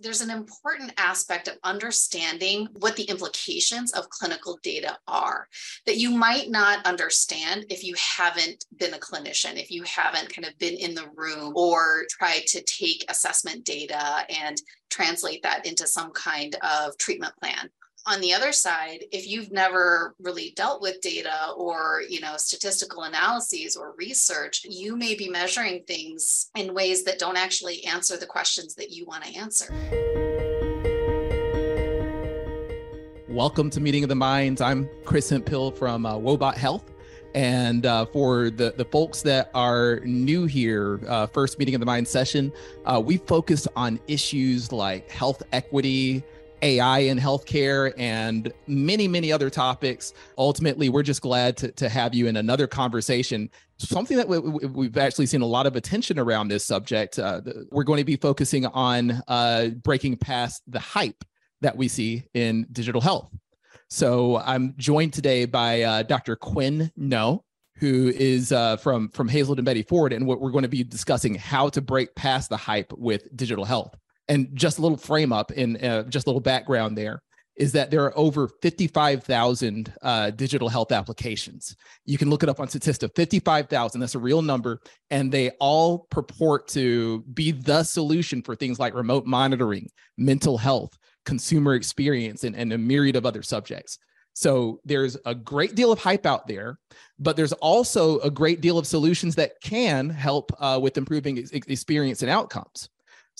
there's an important aspect of understanding what the implications of clinical data are that you might not understand if you haven't been a clinician, if you haven't kind of been in the room or tried to take assessment data and translate that into some kind of treatment plan on the other side if you've never really dealt with data or you know statistical analyses or research you may be measuring things in ways that don't actually answer the questions that you want to answer. Welcome to meeting of the minds. I'm chris hemphill from uh, Woebot health. And uh, for the, the folks that are new here, uh, first meeting of the mind session, uh, we focused on issues like health equity, AI in healthcare and many, many other topics. Ultimately, we're just glad to, to have you in another conversation. Something that we, have actually seen a lot of attention around this subject. Uh, we're going to be focusing on uh, breaking past the hype that we see in digital health. So I'm joined today by uh, Dr. Quyen Ngo, who is uh, from from Hazelden Betty Ford, and what we're going to be discussing how to break past the hype with digital health and just a little frame up and uh, just a little background there is that there are over 55,000 uh, digital health applications. You can look it up on Statista, 55,000, that's a real number. And they all purport to be the solution for things like remote monitoring, mental health, consumer experience, and, and a myriad of other subjects. So there's a great deal of hype out there, but there's also a great deal of solutions that can help uh, with improving ex- experience and outcomes.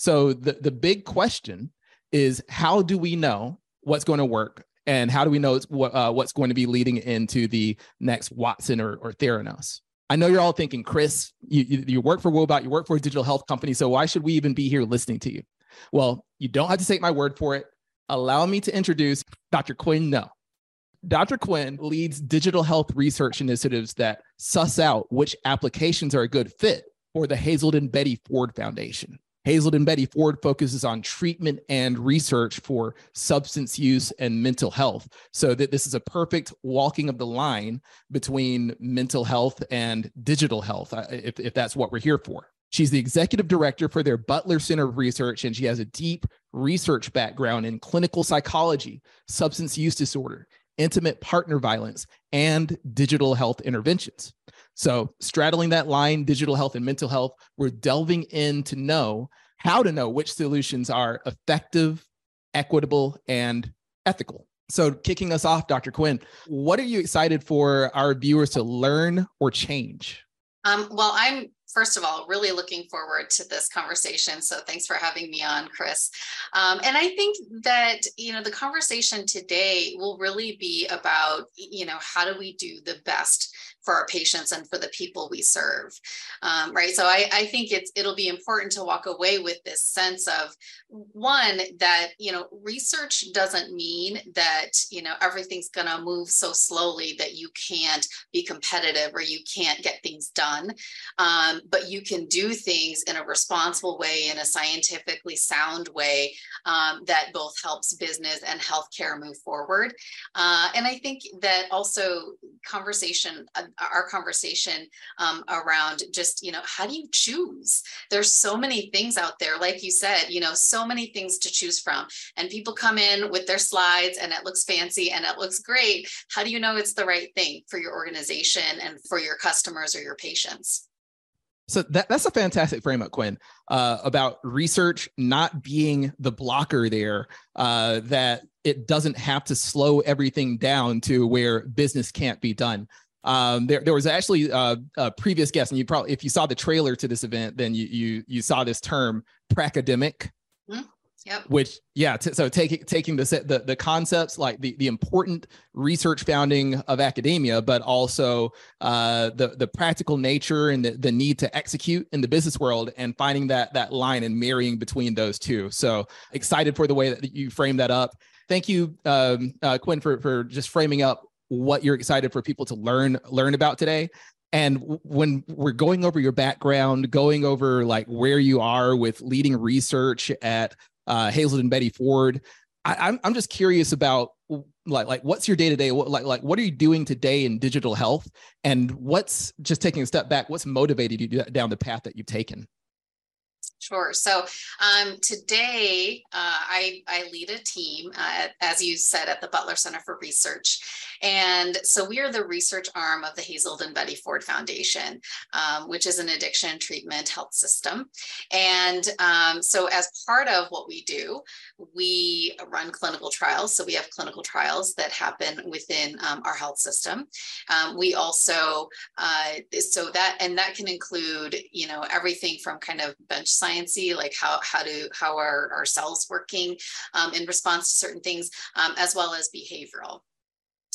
So the, the big question is how do we know what's going to work and how do we know what, uh, what's going to be leading into the next Watson or, or Theranos? I know you're all thinking, Chris, you, you, you work for Woebot, you work for a digital health company, so why should we even be here listening to you? Well, you don't have to take my word for it. Allow me to introduce Dr. Quyen Ngo. Dr. Quyen leads digital health research initiatives that suss out which applications are a good fit for the Hazelden Betty Ford Foundation. Hazelden Betty Ford focuses on treatment and research for substance use and mental health. So that this is a perfect walking of the line between mental health and digital health, uh, if, if that's what we're here for. She's the executive director for their Butler Center of Research, and she has a deep research background in clinical psychology, substance use disorder, intimate partner violence, and digital health interventions. So, straddling that line, digital health and mental health, we're delving in to know how to know which solutions are effective, equitable, and ethical. So, kicking us off, Dr. Quyen, what are you excited for our viewers to learn or change? Um, well, I'm first of all really looking forward to this conversation. So thanks for having me on, Chris. Um, and I think that you know the conversation today will really be about you know how do we do the best for our patients and for the people we serve um, right? So I, I think it's it'll be important to walk away with this sense of one that you know research doesn't mean that you know everything's going to move so slowly that you can't be competitive or you can't get things done um, but you can do things in a responsible way in a scientifically sound way um, that both helps business and healthcare move forward uh, and i think that also conversation uh, our conversation um, around just you know how do you choose? There's so many things out there like you said you know so many things to choose from. And people come in with their slides and it looks fancy and it looks great. How do you know it's the right thing for your organization and for your customers or your patients? So that, that's a fantastic frame up, Quyen, uh, about research not being the blocker there, uh, that it doesn't have to slow everything down to where business can't be done. Um, there, there was actually uh, a previous guest, and you probably, if you saw the trailer to this event, then you you you saw this term pracademic. Mm-hmm. Yep. Which, yeah, t- so taking taking the, the the concepts like the the important research founding of academia, but also uh, the the practical nature and the, the need to execute in the business world, and finding that that line and marrying between those two. So excited for the way that you frame that up. Thank you, um, uh, Quyen, for for just framing up what you're excited for people to learn learn about today. And when we're going over your background going over like where you are with leading research at uh, hazelden betty ford I, am I'm, I'm just curious about like like what's your day to day like like what are you doing today in digital health? And what's just taking a step back what's motivated you down the path that you've taken Sure. So um, today uh, I, I lead a team, uh, as you said, at the Butler Center for Research. And so we are the research arm of the Hazelden Betty Ford Foundation, um, which is an addiction treatment health system. And um, so, as part of what we do, we run clinical trials. So, we have clinical trials that happen within um, our health system. Um, we also, uh, so that, and that can include, you know, everything from kind of bench sciencey, like how, how do, how are our cells working um, in response to certain things, um, as well as behavioral.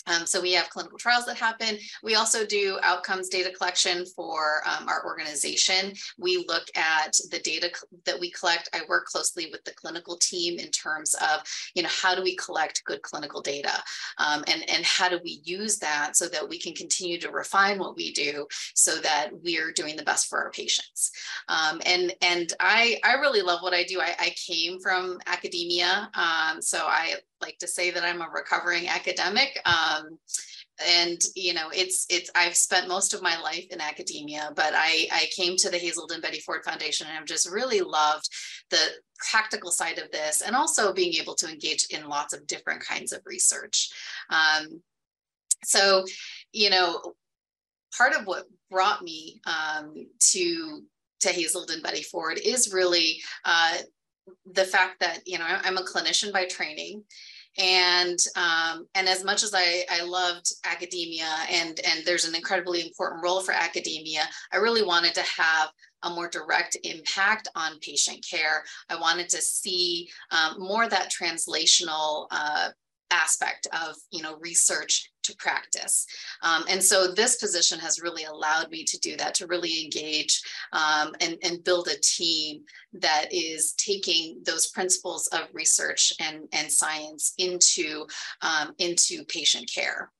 Um, so we have clinical trials that happen. We also do outcomes data collection for um, our organization. We look at the data that we collect. I work closely with the clinical team in terms of, you know, how do we collect good clinical data um, and, and how do we use that so that we can continue to refine what we do so that we're doing the best for our patients. Um, and and I, I really love what I do. I, I came from academia. Um, so I like to say that I'm a recovering academic. Um, and you know it's it's i've spent most of my life in academia but i i came to the hazelden betty ford foundation and i've just really loved the practical side of this and also being able to engage in lots of different kinds of research um, so you know part of what brought me um, to to hazelden betty ford is really uh, the fact that you know i'm a clinician by training and um, and as much as I, I loved academia and and there's an incredibly important role for academia i really wanted to have a more direct impact on patient care. I wanted to see um, more that translational uh, aspect of you know research to practice. Um, and so this position has really allowed me to do that to really engage um, and, and build a team that is taking those principles of research and, and science into um, into patient care.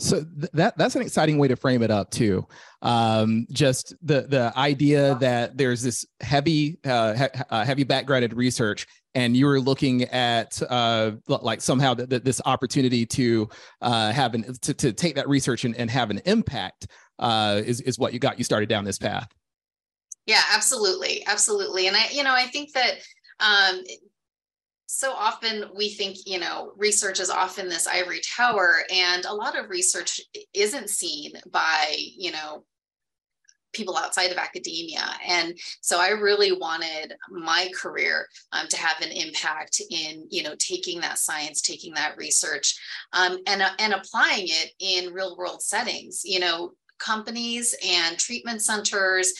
So th- that that's an exciting way to frame it up too. Um, just the the idea that there's this heavy uh, he- uh, heavy backgrounded research, and you were looking at uh, like somehow th- th- this opportunity to uh, have an to, to take that research and, and have an impact uh, is is what you got. You started down this path. Yeah, absolutely, absolutely, and I you know I think that um, so often we think you know research is often this ivory tower and a lot of research isn't seen by you know people outside of academia. And so i really wanted my career um, to have an impact in you know taking that science taking that research um, and, uh, and applying it in real world settings you know companies and treatment centers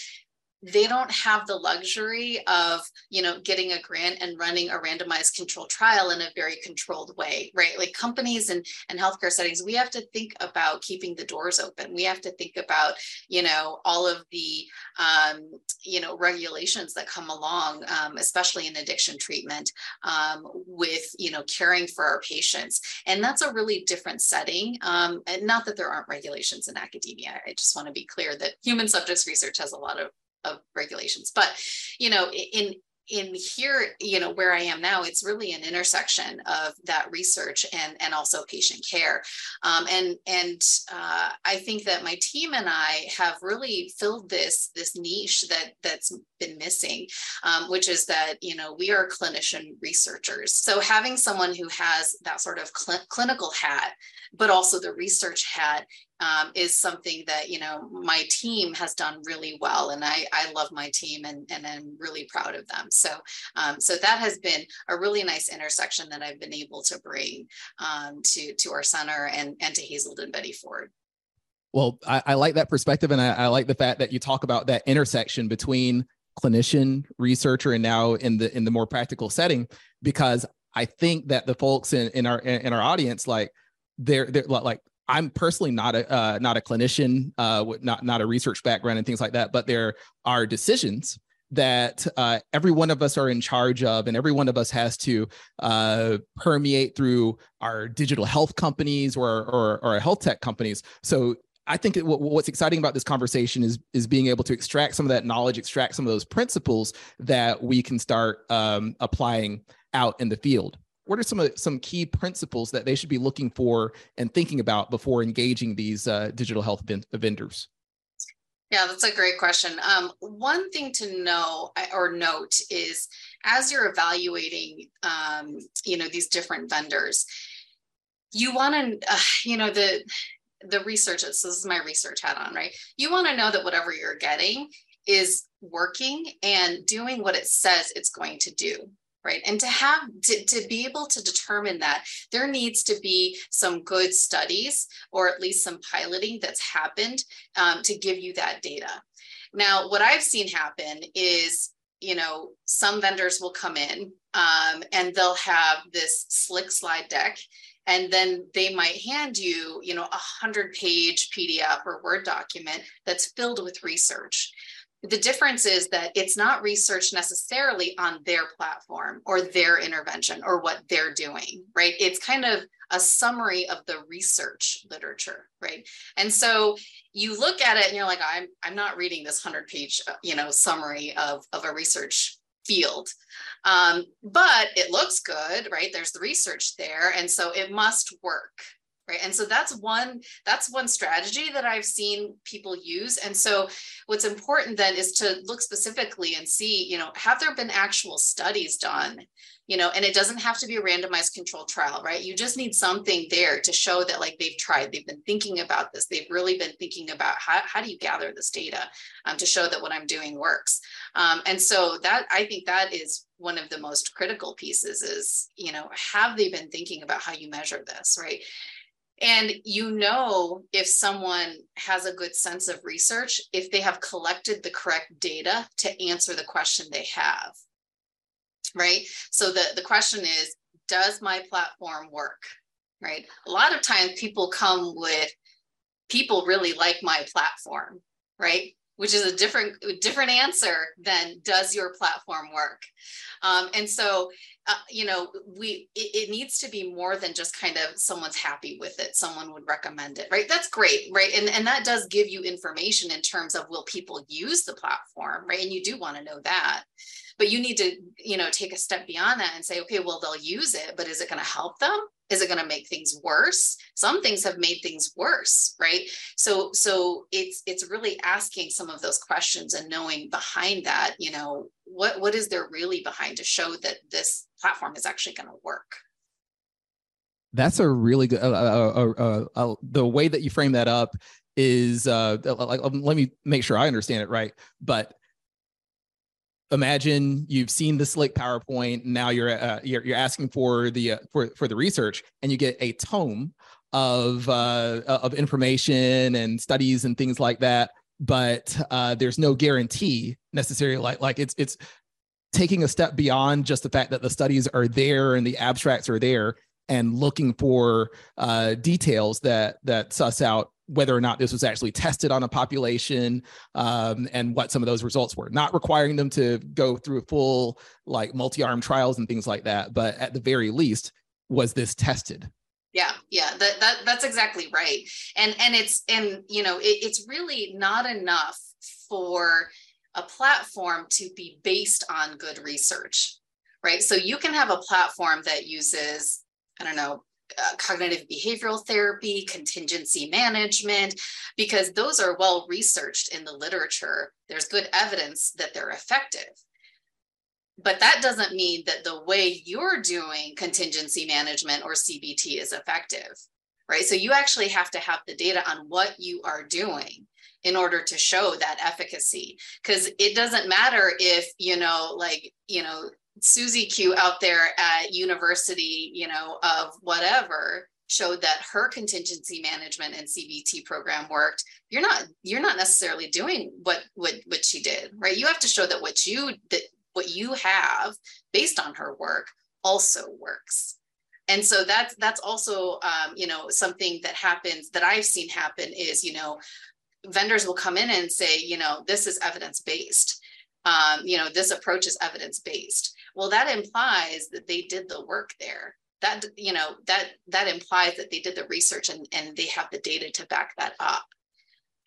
they don't have the luxury of you know getting a grant and running a randomized controlled trial in a very controlled way right? Like companies and and healthcare settings we have to think about keeping the doors open. We have to think about you know all of the um, you know regulations that come along um, especially in addiction treatment um, with you know caring for our patients. And that's a really different setting um, and not that there aren't regulations in academia. I just want to be clear that human subjects research has a lot of of regulations. But you know, in in here, you know, where I am now, it's really an intersection of that research and and also patient care. Um, and and uh, I think that my team and I have really filled this this niche that that's been missing, um, which is that you know we are clinician researchers. So having someone who has that sort of cl- clinical hat, but also the research hat um, is something that you know my team has done really well and i i love my team and and i'm really proud of them so um, so that has been a really nice intersection that i've been able to bring um, to to our center and and to hazelden betty ford well I, I like that perspective and I, I like the fact that you talk about that intersection between clinician researcher and now in the in the more practical setting because i think that the folks in, in our in our audience like they're they're like I'm personally not a uh, not a clinician, uh, not not a research background and things like that. But there are decisions that uh, every one of us are in charge of, and every one of us has to uh, permeate through our digital health companies or, or or health tech companies. So I think what's exciting about this conversation is is being able to extract some of that knowledge, extract some of those principles that we can start um, applying out in the field what are some of some key principles that they should be looking for and thinking about before engaging these uh, digital health vendors? Yeah, that's a great question. Um, one thing to know or note is as you're evaluating, um, you know, these different vendors, you want to, uh, you know, the the research. This is my research hat on, right? You want to know that whatever you're getting is working and doing what it says it's going to do right and to have to, to be able to determine that there needs to be some good studies or at least some piloting that's happened um, to give you that data now what i've seen happen is you know some vendors will come in um, and they'll have this slick slide deck and then they might hand you you know a hundred page pdf or word document that's filled with research the difference is that it's not research necessarily on their platform or their intervention or what they're doing, right? It's kind of a summary of the research literature, right? And so you look at it and you're like, I'm I'm not reading this 100 page, uh, you know, summary of of a research field. Um, but it looks good, right? There's the research there. And so it must work, right? And so that's one that's one strategy that i've seen people use. And so what's important then is to look specifically and see you know have there been actual studies done? You know and it doesn't have to be a randomized controlled trial right? You just need something there to show that like they've tried they've been thinking about this they've really been thinking about how, how do you gather this data um, to show that what i'm doing works? Um, and so that i think that is one of the most critical pieces is you know have they been thinking about how you measure this right and you know if someone has a good sense of research, if they have collected the correct data to answer the question they have. Right. So the, the question is Does my platform work? Right. A lot of times people come with people really like my platform. Right which is a different different answer than does your platform work? Um, and so uh, you know we it, it, needs to be more than just kind of someone's happy with it someone would recommend it right? That's great right? And and that does give you information in terms of will people use the platform? Right? And you do want to know that but you need to you know take a step beyond that and say okay well they'll use it but is it going to help them? Is it going to make things worse? Some things have made things worse right? So so it's it's really asking some of those questions and knowing behind that you know what what is there really behind to show that this platform is actually going to work? That's a really good uh, uh, uh, uh, the way that you frame that up is uh like um, let me make sure i understand it right but imagine you've seen the slick PowerPoint. Now you're uh, you're, you're asking for the uh, for for the research, and you get a tome of uh, of information and studies and things like that. But uh, there's no guarantee necessarily. Like like it's it's taking a step beyond just the fact that the studies are there and the abstracts are there and looking for uh, details that that suss out whether or not this was actually tested on a population um, and what some of those results were. Not requiring them to go through a full like multi-arm trials and things like that but at the very least was this tested? Yeah yeah that, that that's exactly right. And and it's and you know it, it's really not enough for a platform to be based on good research right? So you can have a platform that uses i don't know uh, cognitive behavioral therapy, contingency management, because those are well researched in the literature. There's good evidence that they're effective. But that doesn't mean that the way you're doing contingency management or CBT is effective, right? So you actually have to have the data on what you are doing in order to show that efficacy because it doesn't matter if you know like you know Susie Q out there at university, you know, of whatever showed that her contingency management and CBT program worked. You're not you're not necessarily doing what what what she did, right? You have to show that what you that what you have based on her work also works. And so that's that's also um, you know something that happens that I've seen happen is you know vendors will come in and say you know this is evidence based um, you know this approach is evidence based well that implies that they did the work there. That you know that that implies that they did the research and, and they have the data to back that up.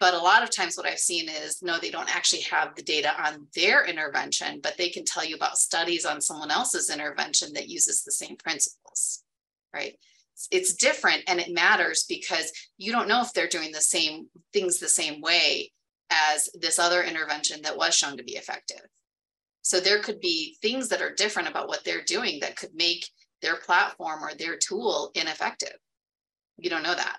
But a lot of times what i've seen is no they don't actually have the data on their intervention but they can tell you about studies on someone else's intervention that uses the same principles right? It's different and it matters because you don't know if they're doing the same things the same way as this other intervention that was shown to be effective So there could be things that are different about what they're doing that could make their platform or their tool ineffective. You don't know that.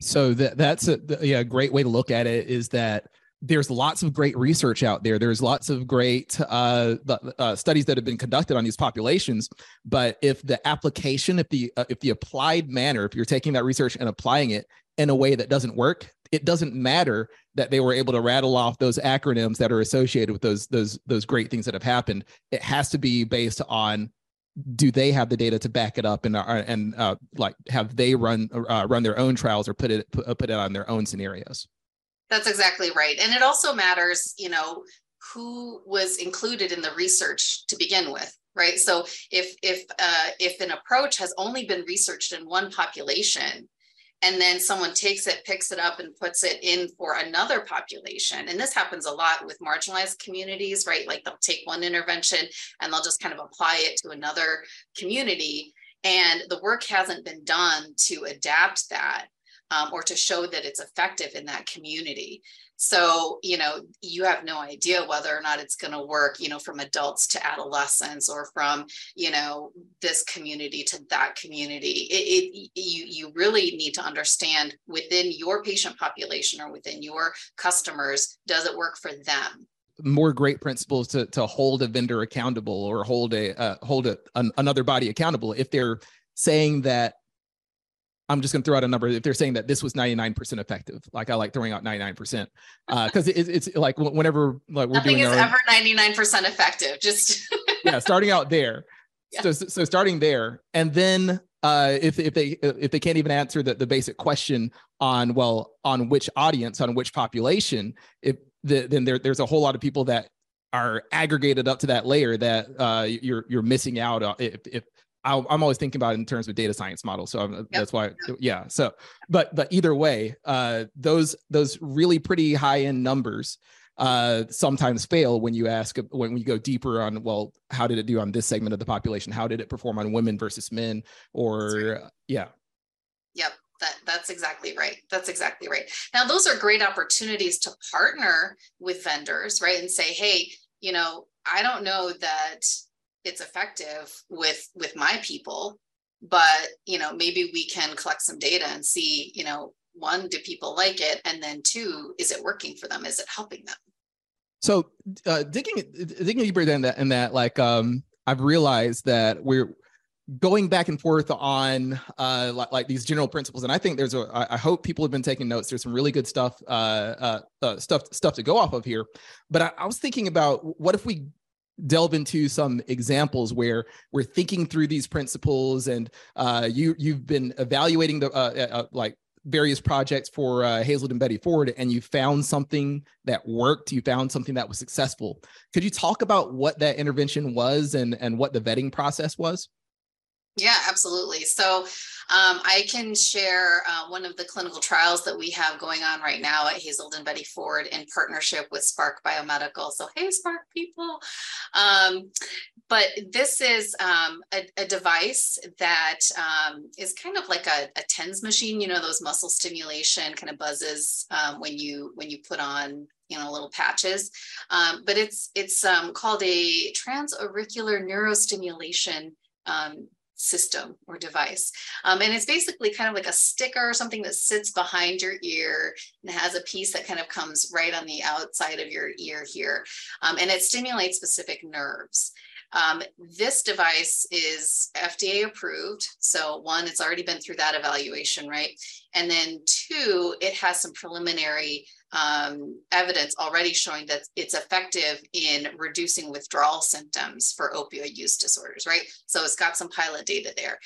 So that that's a yeah, great way to look at it is that there's lots of great research out there. There's lots of great uh, uh, studies that have been conducted on these populations. But if the application, if the uh, if the applied manner, if you're taking that research and applying it in a way that doesn't work, it doesn't matter that they were able to rattle off those acronyms that are associated with those those those great things that have happened. It has to be based on do they have the data to back it up and uh, and uh, like have they run uh, run their own trials or put it put, put it on their own scenarios? That's exactly right. And it also matters you know who was included in the research to begin with right? So if if uh, if an approach has only been researched in one population and then someone takes it picks it up and puts it in for another population. And this happens a lot with marginalized communities right? Like they'll take one intervention and they'll just kind of apply it to another community. And the work hasn't been done to adapt that um, or to show that it's effective in that community so, you know, you have no idea whether or not it's going to work, you know, from adults to adolescents or from, you know, this community to that community. It, it, you, you really need to understand within your patient population or within your customers, does it work for them? more great principles to to hold a vendor accountable or hold a uh, hold a, an, another body accountable if they're saying that I'm just going to throw out a number. If they're saying that this was 99% effective, like I like throwing out 99%, because uh, it, it's like whenever like we're Nothing doing is ever 99% effective. Just yeah, starting out there. Yeah. So so starting there, and then uh, if if they if they can't even answer the, the basic question on well on which audience on which population, if the, then there, there's a whole lot of people that are aggregated up to that layer that uh, you're you're missing out if, if I, am always thinking about it in terms of data science models. So yep. that's why, yeah. So, but but either way, uh, those those really pretty high end numbers uh, sometimes fail when you ask when you go deeper on well, how did it do on this segment of the population? How did it perform on women versus men? Or right. yeah. Yep. That, that's exactly right. That's exactly right. Now, those are great opportunities to partner with vendors, right? And say, hey, you know, I don't know that it's effective with with my people but you know maybe we can collect some data and see you know one do people like it? And then two is it working for them? Is it helping them? So uh, digging digging deeper than that and that like um i've realized that we're going back and forth on uh like, like these general principles. And i think there's a i hope people have been taking notes. There's some really good stuff uh, uh, uh stuff stuff to go off of here. But I, I was thinking about what if we delve into some examples where we're thinking through these principles and uh, you you've been evaluating the uh, uh, uh like various projects for uh, Hazelden Betty Ford and you found something that worked you found something that was successful. Could you talk about what that intervention was and and what the vetting process was? Yeah absolutely. So um, I can share uh, one of the clinical trials that we have going on right now at Hazelden Betty Ford in partnership with Spark Biomedical. So, hey, Spark people. Um, but this is um, a, a, device that um, is kind of like a, a, TENS machine. You know, those muscle stimulation kind of buzzes um, when you when you put on you know little patches um, but it's it's um, called a transauricular neurostimulation um, system or device. Um, and it's basically kind of like a sticker or something that sits behind your ear and has a piece that kind of comes right on the outside of your ear here. Um, and it stimulates specific nerves. Um, this device is FDA approved. So, one, it's already been through that evaluation, right? And then two, it has some preliminary um, evidence already showing that it's effective in reducing withdrawal symptoms for opioid use disorders, right? So it's got some pilot data there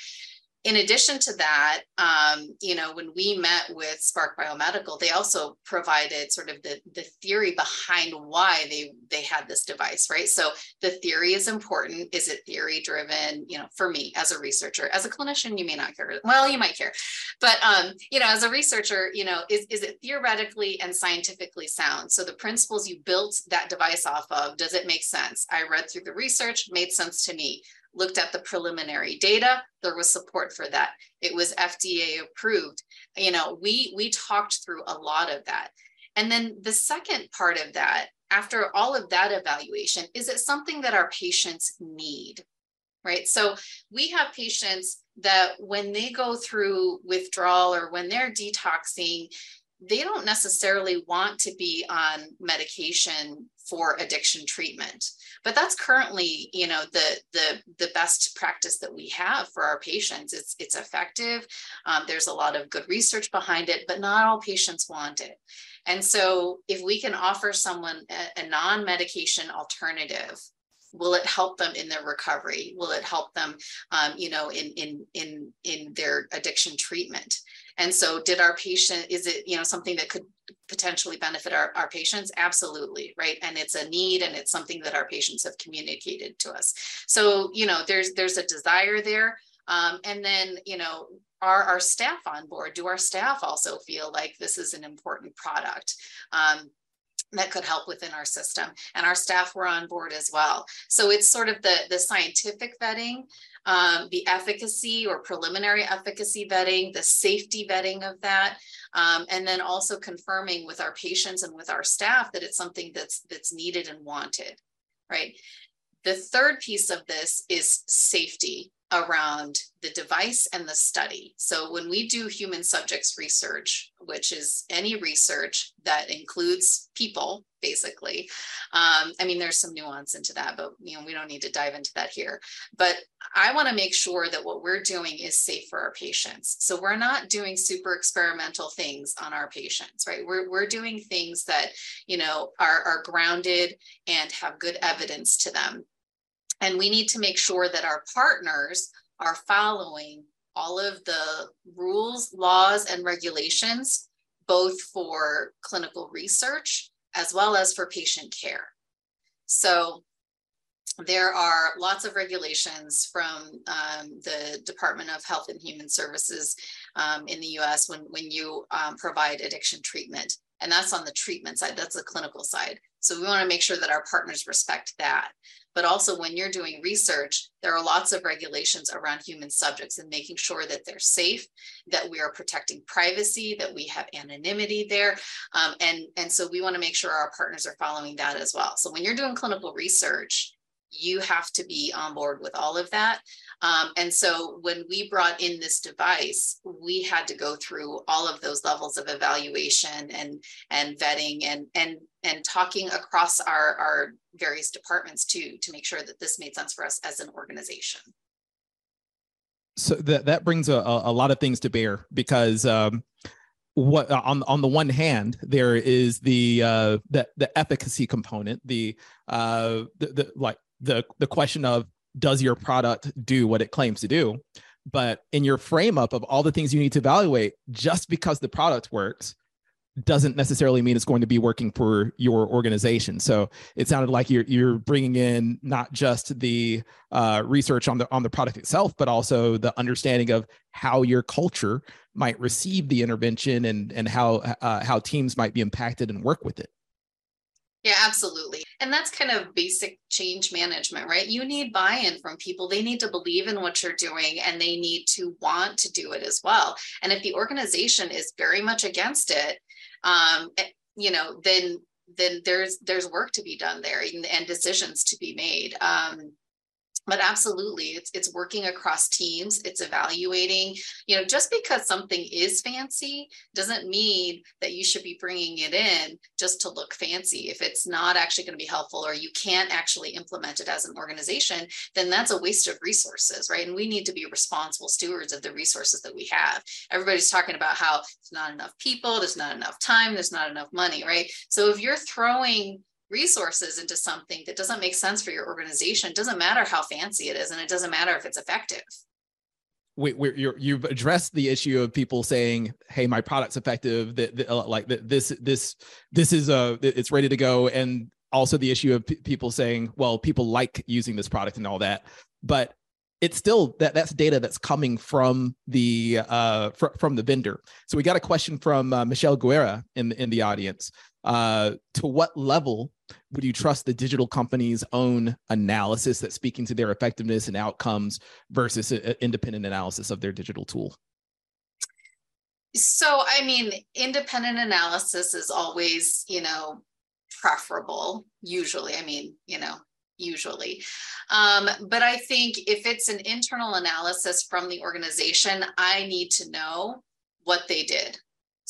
in addition to that, um, you know, when we met with Spark Biomedical, they also provided sort of the, the theory behind why they they had this device, right? So the theory is important. Is it theory driven? You know, for me as a researcher, as a clinician, you may not care. Well, you might care, but um, you know, as a researcher, you know, is is it theoretically and scientifically sound? So the principles you built that device off of, does it make sense? I read through the research, made sense to me looked at the preliminary data there was support for that it was fda approved you know we we talked through a lot of that and then the second part of that after all of that evaluation, is it something that our patients need? Right. So we have patients that when they go through withdrawal or when they're detoxing, they don't necessarily want to be on medication for addiction treatment. But that's currently you know the the the best practice that we have for our patients. It's it's effective. Um, there's a lot of good research behind it but not all patients want it. And so if we can offer someone a, a non-medication alternative will it help them in their recovery? Will it help them um, you know in in in in their addiction treatment and so did our patient is it you know something that could potentially benefit our, our patients? Absolutely right? And it's a need and it's something that our patients have communicated to us. So you know there's there's a desire there. Um, and then you know are our staff on board? Do our staff also feel like this is an important product? Um, that could help within our system and our staff were on board as well. So it's sort of the the scientific vetting um, the efficacy or preliminary efficacy vetting the safety vetting of that um, and then also confirming with our patients and with our staff that it's something that's that's needed and wanted right? The third piece of this is safety around the device and the study. So when we do human subjects research, which is any research that includes people, basically, um, I mean, there's some nuance into that, but you know, we don't need to dive into that here. But I want to make sure that what we're doing is safe for our patients. So we're not doing super experimental things on our patients, right? We're we're doing things that you know are are grounded and have good evidence to them and we need to make sure that our partners are following all of the rules, laws, and regulations, both for clinical research as well as for patient care. So there are lots of regulations from um, the Department of Health and Human Services um, in the US when, when you um, provide addiction treatment. And that's on the treatment side, that's the clinical side. So we want to make sure that our partners respect that. But also, when you're doing research, there are lots of regulations around human subjects and making sure that they're safe, that we are protecting privacy, that we have anonymity there. Um, and, and so we want to make sure our partners are following that as well. So when you're doing clinical research, you have to be on board with all of that. Um, and so when we brought in this device, we had to go through all of those levels of evaluation and and vetting and and and talking across our, our various departments too to make sure that this made sense for us as an organization. So that that brings a, a lot of things to bear because um, what on on the one hand there is the uh the the efficacy component the uh the, the like the the question of does your product do what it claims to do but in your frame up of all the things you need to evaluate just because the product works doesn't necessarily mean it's going to be working for your organization. So it sounded like you're you're bringing in not just the uh, research on the on the product itself, but also the understanding of how your culture might receive the intervention and and how uh, how teams might be impacted and work with it. Yeah, absolutely. And that's kind of basic change management, right? You need buy in from people. They need to believe in what you're doing and they need to want to do it as well. And if the organization is very much against it, um, eh, you know, then then there's there's work to be done there and, and decisions to be made. Um, but absolutely it's it's working across teams it's evaluating you know just because something is fancy doesn't mean that you should be bringing it in just to look fancy. If it's not actually going to be helpful or you can't actually implement it as an organization then that's a waste of resources right? And we need to be responsible stewards of the resources that we have. Everybody's talking about how there's not enough people there's not enough time there's not enough money right? So if you're throwing resources into something that doesn't make sense for your organization, doesn't matter how fancy it is, and it doesn't matter if it's effective. We, you have addressed the issue of people saying, "Hey, my product's effective. That, uh, like that, this, this, this is a, uh, it's ready to go," and also the issue of p- people saying, "Well, people like using this product and all that," but it's still that that's data that's coming from the uh, fr- from the vendor. So we got a question from uh, Michelle Guerra in in the audience. Uh, to what level would you trust the digital company's own analysis that's speaking to their effectiveness and outcomes versus independent analysis of their digital tool? So, I mean, independent analysis is always, you know, preferable usually i mean you know usually um, but i think if it's an internal analysis from the organization i need to know what they did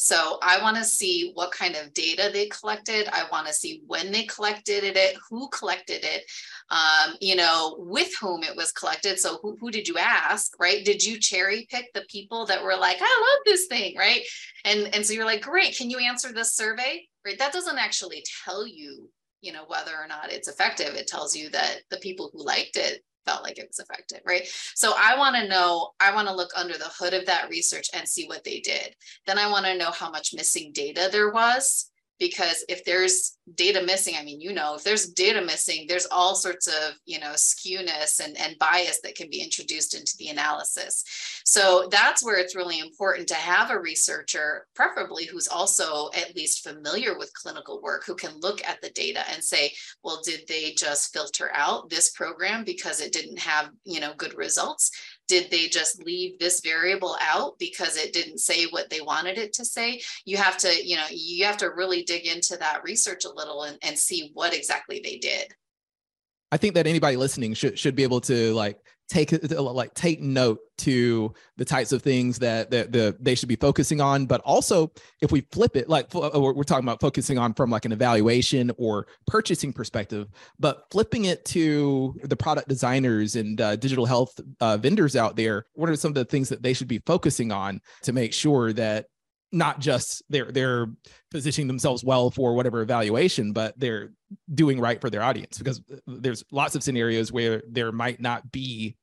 so I want to see what kind of data they collected. I want to see when they collected it, who collected it, um, you know, with whom it was collected. So who, who did you ask, right? Did you cherry pick the people that were like, I love this thing, right? And, and so you're like, great, can you answer this survey? Right? That doesn't actually tell you, you know, whether or not it's effective. It tells you that the people who liked it felt like it was effective, right? So I want to know, I want to look under the hood of that research and see what they did. Then I want to know how much missing data there was because if there's data missing i mean you know if there's data missing there's all sorts of you know skewness and, and bias that can be introduced into the analysis. So that's where it's really important to have a researcher preferably who's also at least familiar with clinical work who can look at the data and say well did they just filter out this program because it didn't have you know good results did they just leave this variable out because it didn't say what they wanted it to say? You have to you know you have to really dig into that research a little and, and see what exactly they did. I think that anybody listening should should be able to like take like take note to the types of things that, that the they should be focusing on but also if we flip it like uh, we're talking about focusing on from like an evaluation or purchasing perspective but flipping it to the product designers and uh, digital health uh, vendors out there what are some of the things that they should be focusing on to make sure that not just they're they're positioning themselves well for whatever evaluation but they're doing right for their audience because there's lots of scenarios where there might not be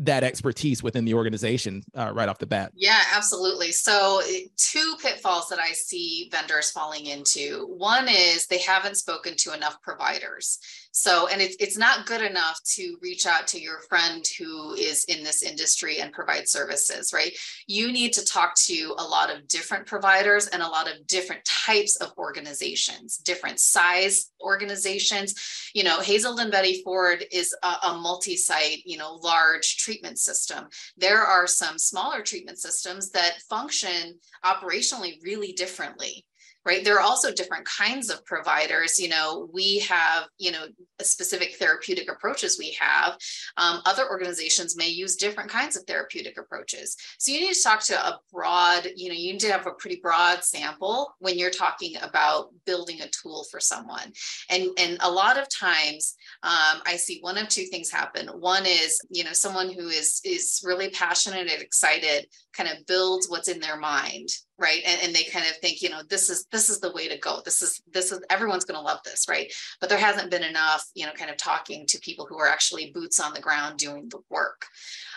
that expertise within the organization uh, right off the bat. Yeah absolutely. So two pitfalls that i see vendors falling into. One is they haven't spoken to enough providers so, and it's, it's not good enough to reach out to your friend who is in this industry and provide services, right? You need to talk to a lot of different providers and a lot of different types of organizations, different size organizations. You know, Hazelden Betty Ford is a, a multi site, you know, large treatment system. There are some smaller treatment systems that function operationally really differently right? There are also different kinds of providers you know we have you know specific therapeutic approaches we have. Um, other organizations may use different kinds of therapeutic approaches. So you need to talk to a broad you know you need to have a pretty broad sample when you're talking about building a tool for someone. And and a lot of times um, i see one of two things happen. One is you know someone who is is really passionate and excited kind of builds what's in their mind right? And, and they kind of think you know this is this is the way to go. This is this is everyone's going to love this right? But there hasn't been enough you know kind of talking to people who are actually boots on the ground doing the work.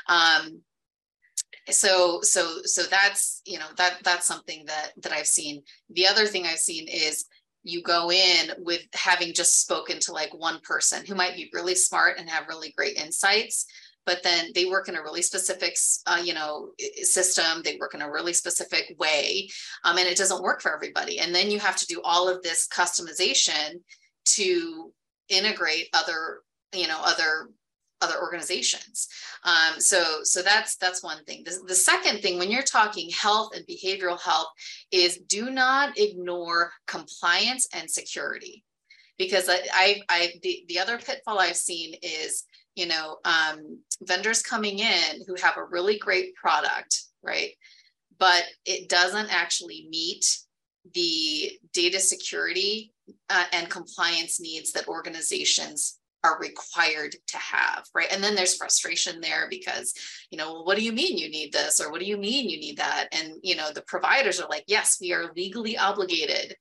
Um so so so that's you know that that's something that that i've seen. The other thing i've seen is you go in with having just spoken to like one person who might be really smart and have really great insights but then they work in a really specific uh, you know system they work in a really specific way um, and it doesn't work for everybody and then you have to do all of this customization to integrate other you know other other organizations. Um, so so that's that's one thing. The, the second thing when you're talking health and behavioral health is do not ignore compliance and security because I, I, I the, the other pitfall I've seen is you know, um, vendors coming in who have a really great product, right? But it doesn't actually meet the data security uh, and compliance needs that organizations are required to have right? And then there's frustration there because you know what do you mean you need this? Or what do you mean you need that? And you know the providers are like yes we are legally obligated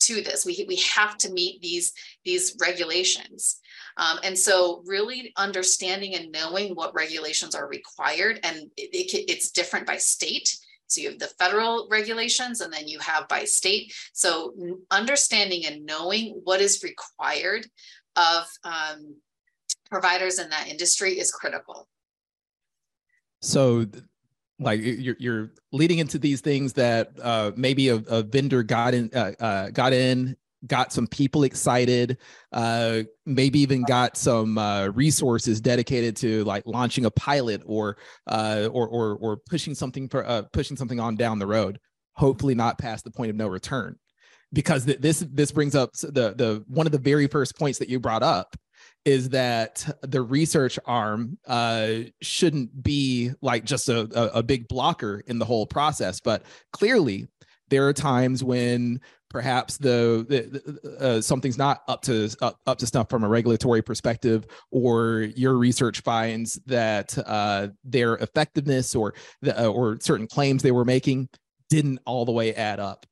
to this. We, we have to meet these these regulations um, and so, really understanding and knowing what regulations are required, and it, it, it's different by state. So, you have the federal regulations and then you have by state. So, understanding and knowing what is required of um, providers in that industry is critical. So, like you're, you're leading into these things that uh, maybe a, a vendor got in uh, uh, got in got some people excited uh maybe even got some uh resources dedicated to like launching a pilot or uh or or, or pushing something for uh pushing something on down the road hopefully not past the point of no return. Because this this brings up the the one of the very first points that you brought up is that the research arm uh, shouldn't be like just a, a, a big blocker in the whole process. But clearly there are times when perhaps the, the uh, something's not up to up, up to snuff from a regulatory perspective or your research finds that uh, their effectiveness or the, uh, or certain claims they were making didn't all the way add up.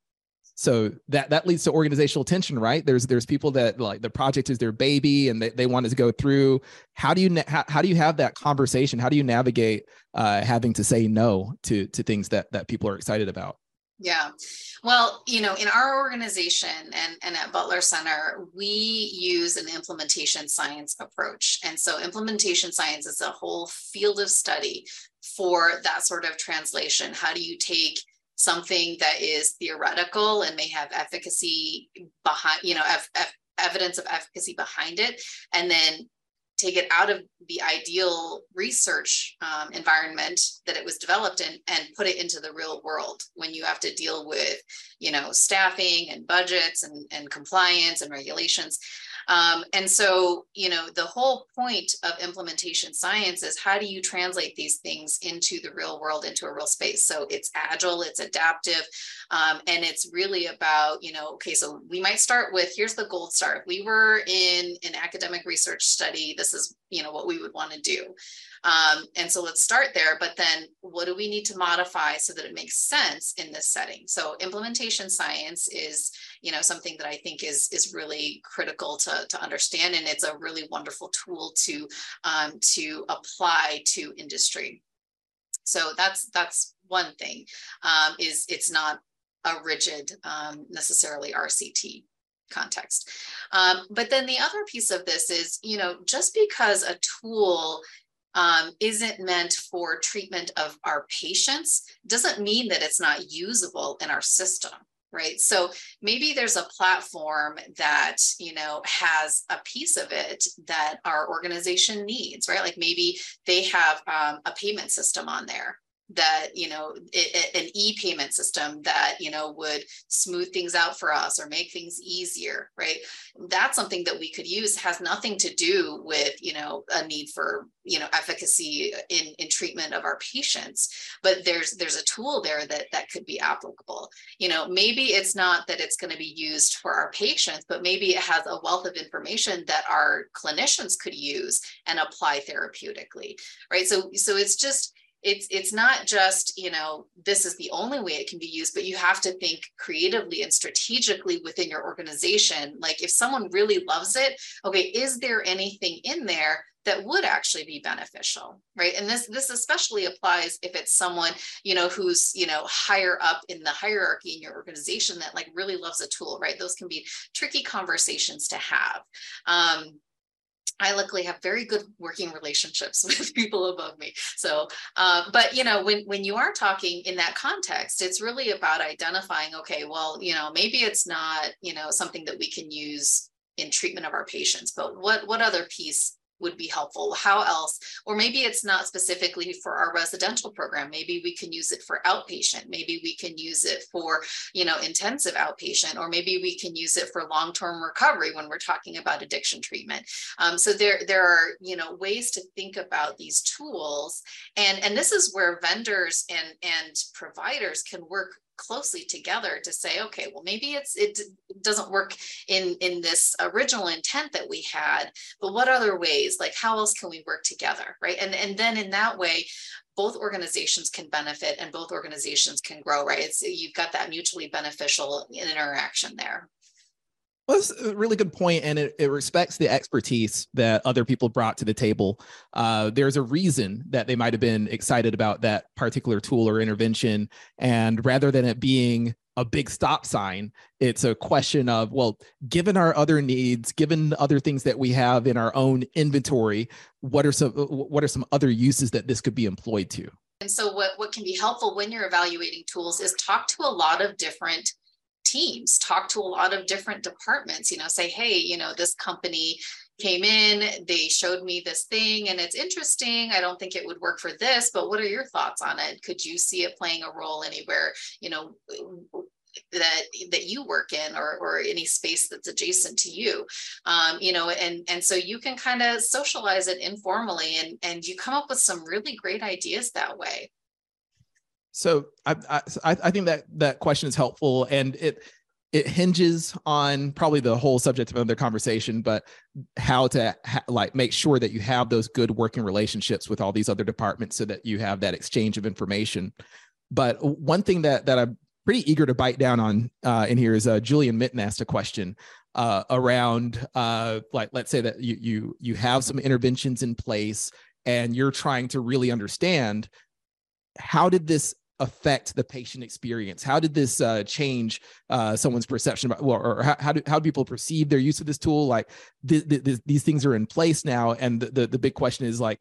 So that that leads to organizational tension right? There's there's people that like the project is their baby and they, they want to go through. How do you na- how, how do you have that conversation? How do you navigate uh, having to say no to to things that that people are excited about yeah. Well, you know, in our organization and, and at Butler Center, we use an implementation science approach. And so implementation science is a whole field of study for that sort of translation. How do you take something that is theoretical and may have efficacy behind, you know, ev- ev- evidence of efficacy behind it, and then take it out of the ideal research um, environment that it was developed in and put it into the real world when you have to deal with you know staffing and budgets and, and compliance and regulations um, and so, you know, the whole point of implementation science is how do you translate these things into the real world, into a real space? So it's agile, it's adaptive, um, and it's really about, you know, okay, so we might start with here's the gold star. If we were in an academic research study, this is, you know, what we would want to do. Um, and so let's start there. But then what do we need to modify so that it makes sense in this setting? So implementation science is, you know, something that I think is is really critical to, to understand. And it's a really wonderful tool to um, to apply to industry. So that's that's one thing um, is it's not a rigid um, necessarily RCT context. Um, but then the other piece of this is, you know, just because a tool um, isn't meant for treatment of our patients doesn't mean that it's not usable in our system right? So maybe there's a platform that you know has a piece of it that our organization needs right? Like maybe they have um, a payment system on there that you know it, an e-payment system that you know would smooth things out for us or make things easier right? That's something that we could use. Has nothing to do with you know a need for you know efficacy in in treatment of our patients but there's there's a tool there that that could be applicable. You know maybe it's not that it's going to be used for our patients but maybe it has a wealth of information that our clinicians could use and apply therapeutically right? So so it's just it's it's not just you know this is the only way it can be used but you have to think creatively and strategically within your organization. Like if someone really loves it okay is there anything in there that would actually be beneficial right? And this this especially applies if it's someone you know who's you know higher up in the hierarchy in your organization that like really loves a tool right? Those can be tricky conversations to have. Um, I luckily have very good working relationships with people above me. So, uh, but you know, when when you are talking in that context, it's really about identifying. Okay, well, you know, maybe it's not you know something that we can use in treatment of our patients, but what what other piece would be helpful. How else? Or maybe it's not specifically for our residential program. Maybe we can use it for outpatient. Maybe we can use it for you know intensive outpatient. Or maybe we can use it for long-term recovery when we're talking about addiction treatment. Um, so there there are you know ways to think about these tools. And and this is where vendors and and providers can work closely together to say okay well maybe it's it doesn't work in in this original intent that we had but what other ways like how else can we work together right? And and then in that way both organizations can benefit and both organizations can grow right? It's you've got that mutually beneficial interaction there well, that's a really good point, and it, it respects the expertise that other people brought to the table. Uh, there's a reason that they might have been excited about that particular tool or intervention, and rather than it being a big stop sign, it's a question of, well, given our other needs, given other things that we have in our own inventory, what are some what are some other uses that this could be employed to? And so, what what can be helpful when you're evaluating tools is talk to a lot of different teams talk to a lot of different departments you know say hey you know this company came in they showed me this thing and it's interesting i don't think it would work for this but what are your thoughts on it? Could you see it playing a role anywhere you know that that you work in or or any space that's adjacent to you? Um, you know and and so you can kind of socialize it informally and and you come up with some really great ideas that way so I, I i think that that question is helpful and it it hinges on probably the whole subject of another conversation but how to ha- like make sure that you have those good working relationships with all these other departments so that you have that exchange of information. But one thing that that i'm pretty eager to bite down on uh, in here is uh, julian mitten asked a question uh, around uh, like let's say that you you you have some interventions in place and you're trying to really understand how did this affect the patient experience? How did this uh, change uh, someone's perception about, or how, how, do, how do people perceive their use of this tool? Like th- th- th- these things are in place now. And the, the, the big question is like,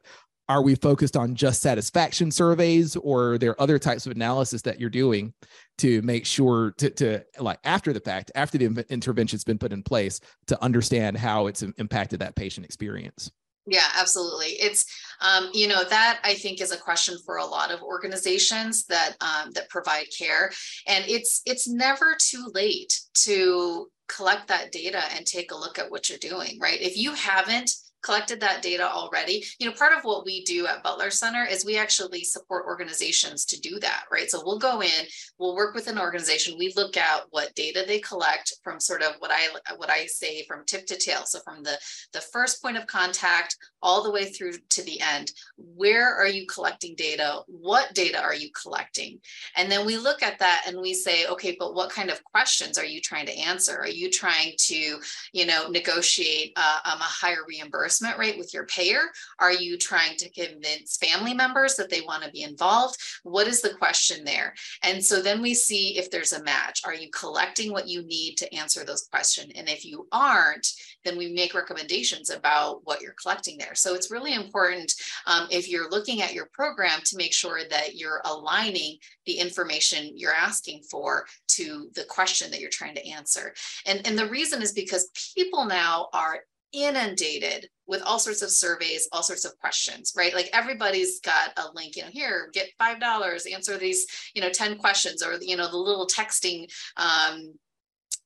are we focused on just satisfaction surveys or are there other types of analysis that you're doing to make sure to, to like after the fact, after the intervention's been put in place to understand how it's impacted that patient experience? Yeah, absolutely. It's um, you know that I think is a question for a lot of organizations that um, that provide care, and it's it's never too late to collect that data and take a look at what you're doing. Right? If you haven't collected that data already. You know, part of what we do at Butler Center is we actually support organizations to do that, right? So we'll go in, we'll work with an organization, we look at what data they collect from sort of what I what I say from tip to tail. So from the the first point of contact all the way through to the end. Where are you collecting data? What data are you collecting? And then we look at that and we say, okay, but what kind of questions are you trying to answer? Are you trying to, you know, negotiate uh, um, a higher reimbursement reimbursement rate with your payer? Are you trying to convince family members that they want to be involved? What is the question there? And so then we see if there's a match. Are you collecting what you need to answer those questions? And if you aren't, then we make recommendations about what you're collecting there. So it's really important um, if you're looking at your program to make sure that you're aligning the information you're asking for to the question that you're trying to answer. And, and the reason is because people now are inundated with all sorts of surveys, all sorts of questions, right? Like everybody's got a link, you know, here, get $5, answer these, you know, 10 questions or, you know, the little texting um,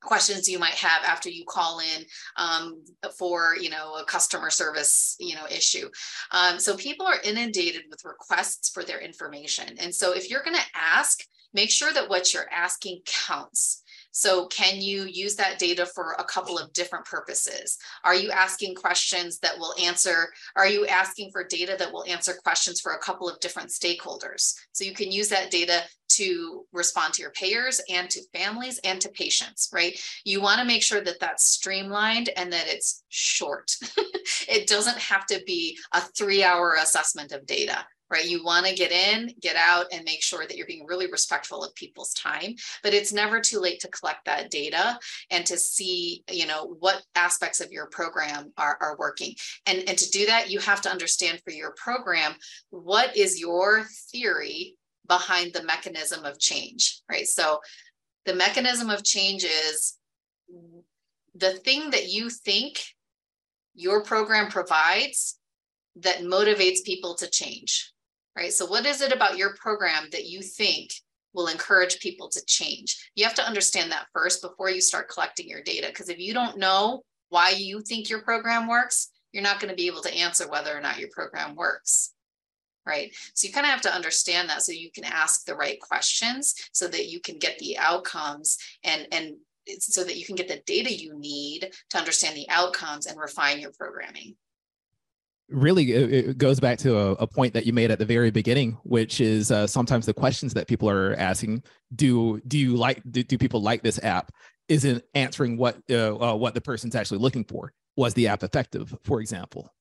questions you might have after you call in um, for you know a customer service you know issue. Um, so people are inundated with requests for their information. And so if you're going to ask make sure that what you're asking counts so can you use that data for a couple of different purposes? Are you asking questions that will answer, are you asking for data that will answer questions for a couple of different stakeholders? So you can use that data to respond to your payers and to families and to patients, right? You want to make sure that that's streamlined and that it's short. it doesn't have to be a three hour assessment of data right? You want to get in, get out, and make sure that you're being really respectful of people's time. But it's never too late to collect that data and to see, you know, what aspects of your program are, are working. And, and to do that, you have to understand for your program, what is your theory behind the mechanism of change, right? So the mechanism of change is the thing that you think your program provides that motivates people to change right? So, what is it about your program that you think will encourage people to change? You have to understand that first before you start collecting your data. Because if you don't know why you think your program works, you're not going to be able to answer whether or not your program works. Right. So you kind of have to understand that so you can ask the right questions so that you can get the outcomes and, and so that you can get the data you need to understand the outcomes and refine your programming really it goes back to a, a, point that you made at the very beginning which is uh, sometimes the questions that people are asking do do you like do, do people like this app? Isn't answering what uh, uh, what the person's actually looking for. Was the app effective for example?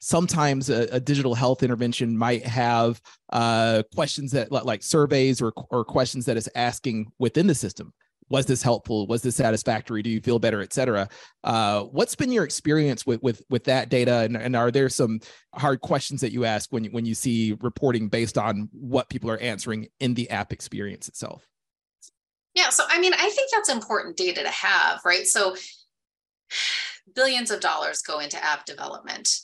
Sometimes a, a digital health intervention might have uh, questions that like surveys or, or questions that is asking within the system was this helpful? Was this satisfactory? Do you feel better et cetera? Uh, what's been your experience with with with that data? And, and are there some hard questions that you ask when you, when you see reporting based on what people are answering in the app experience itself? Yeah so i mean i think that's important data to have right? So billions of dollars go into app development.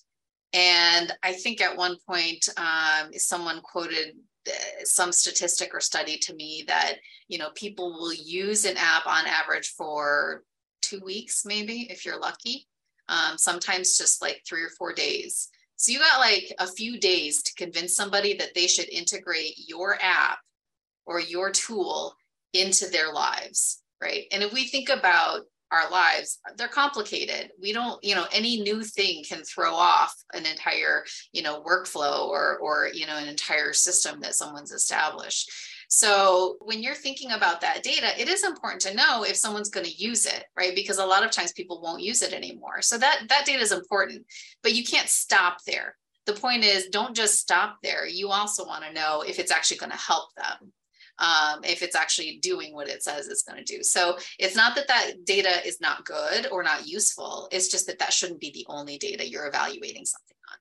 And I think at one point, um, someone quoted some statistic or study to me that you know people will use an app on average for two weeks maybe if you're lucky um, sometimes just like three or four days. So you got like a few days to convince somebody that they should integrate your app or your tool into their lives right? And if we think about our lives they're complicated. We don't you know any new thing can throw off an entire you know workflow or or you know an entire system that someone's established. So when you're thinking about that data it is important to know if someone's going to use it right? Because a lot of times people won't use it anymore. So that that data is important but you can't stop there. The point is don't just stop there. You also want to know if it's actually going to help them um, if it's actually doing what it says it's going to do. So it's not that that data is not good or not useful. It's just that that shouldn't be the only data you're evaluating something on.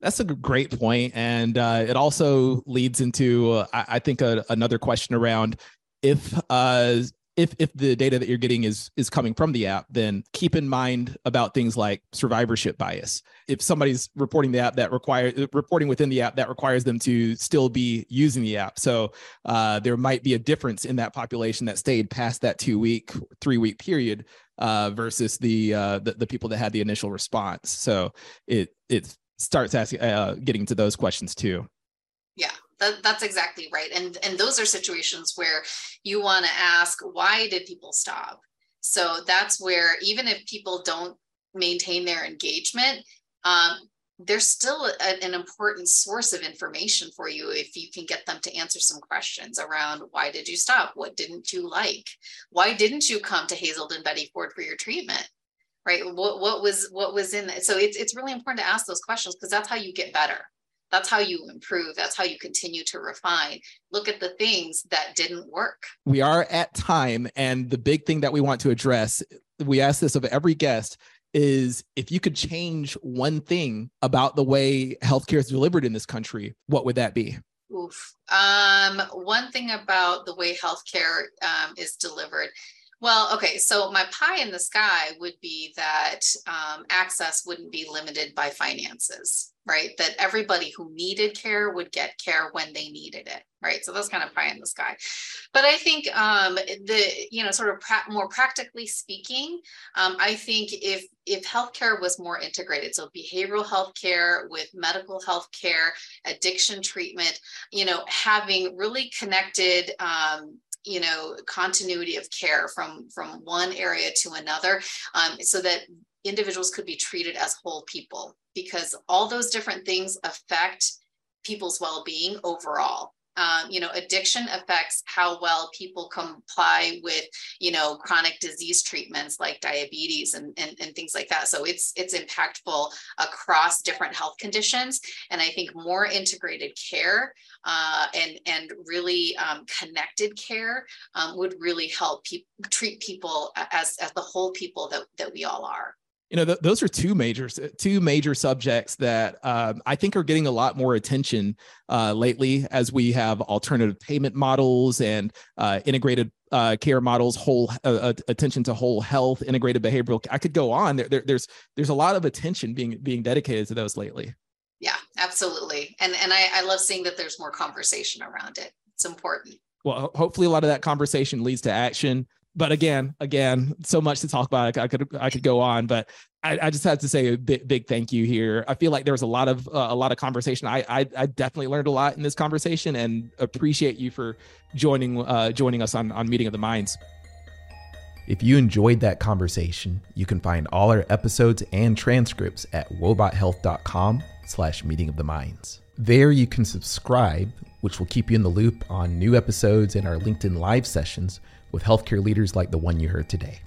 That's a great point, and uh, it also leads into, uh, I, I, think, a, another question around if uh, if if the data that you're getting is is coming from the app then keep in mind about things like survivorship bias if somebody's reporting the app that requires reporting within the app that requires them to still be using the app so uh, there might be a difference in that population that stayed past that two week three week period uh, versus the, uh, the, the people that had the initial response so it it starts asking uh, getting to those questions too yeah that, that's exactly right. And, and those are situations where you want to ask, why did people stop? So that's where even if people don't maintain their engagement, um, there's still a, an important source of information for you if you can get them to answer some questions around why did you stop? What didn't you like? Why didn't you come to Hazelden Betty Ford for your treatment? Right? What, what was what was in it? So it's it's really important to ask those questions because that's how you get better that's how you improve that's how you continue to refine look at the things that didn't work we are at time and the big thing that we want to address we ask this of every guest is if you could change one thing about the way healthcare is delivered in this country what would that be Oof. Um, one thing about the way healthcare um, is delivered well, okay, so my pie in the sky would be that um, access wouldn't be limited by finances, right? That everybody who needed care would get care when they needed it, right? So that's kind of pie in the sky. But I think um, the, you know, sort of pra- more practically speaking, um, I think if if healthcare was more integrated, so behavioral health care with medical health care, addiction treatment, you know, having really connected um, you know continuity of care from from one area to another um, so that individuals could be treated as whole people because all those different things affect people's well-being overall um, you know, addiction affects how well people comply with, you know, chronic disease treatments like diabetes and, and, and things like that. So it's it's impactful across different health conditions. And I think more integrated care uh, and and really um, connected care um, would really help people treat people as as the whole people that that we all are you know th- those are two major two major subjects that um, i think are getting a lot more attention uh, lately as we have alternative payment models and uh, integrated uh, care models whole uh, uh, attention to whole health integrated behavioral i could go on. There, there, there's there's a lot of attention being being dedicated to those lately. Yeah absolutely. And and I, I love seeing that there's more conversation around it. It's important. Well hopefully a lot of that conversation leads to action but again, again, so much to talk about. I could I could go on, but I, I just have to say a big, big thank you here. I feel like there was a lot of uh, a lot of conversation. I, I, I definitely learned a lot in this conversation, and appreciate you for joining uh, joining us on on Meeting of the Minds. If you enjoyed that conversation, you can find all our episodes and transcripts at woebothealth.com slash meeting of the minds. There you can subscribe, which will keep you in the loop on new episodes and our LinkedIn live sessions with healthcare leaders like the one you heard today.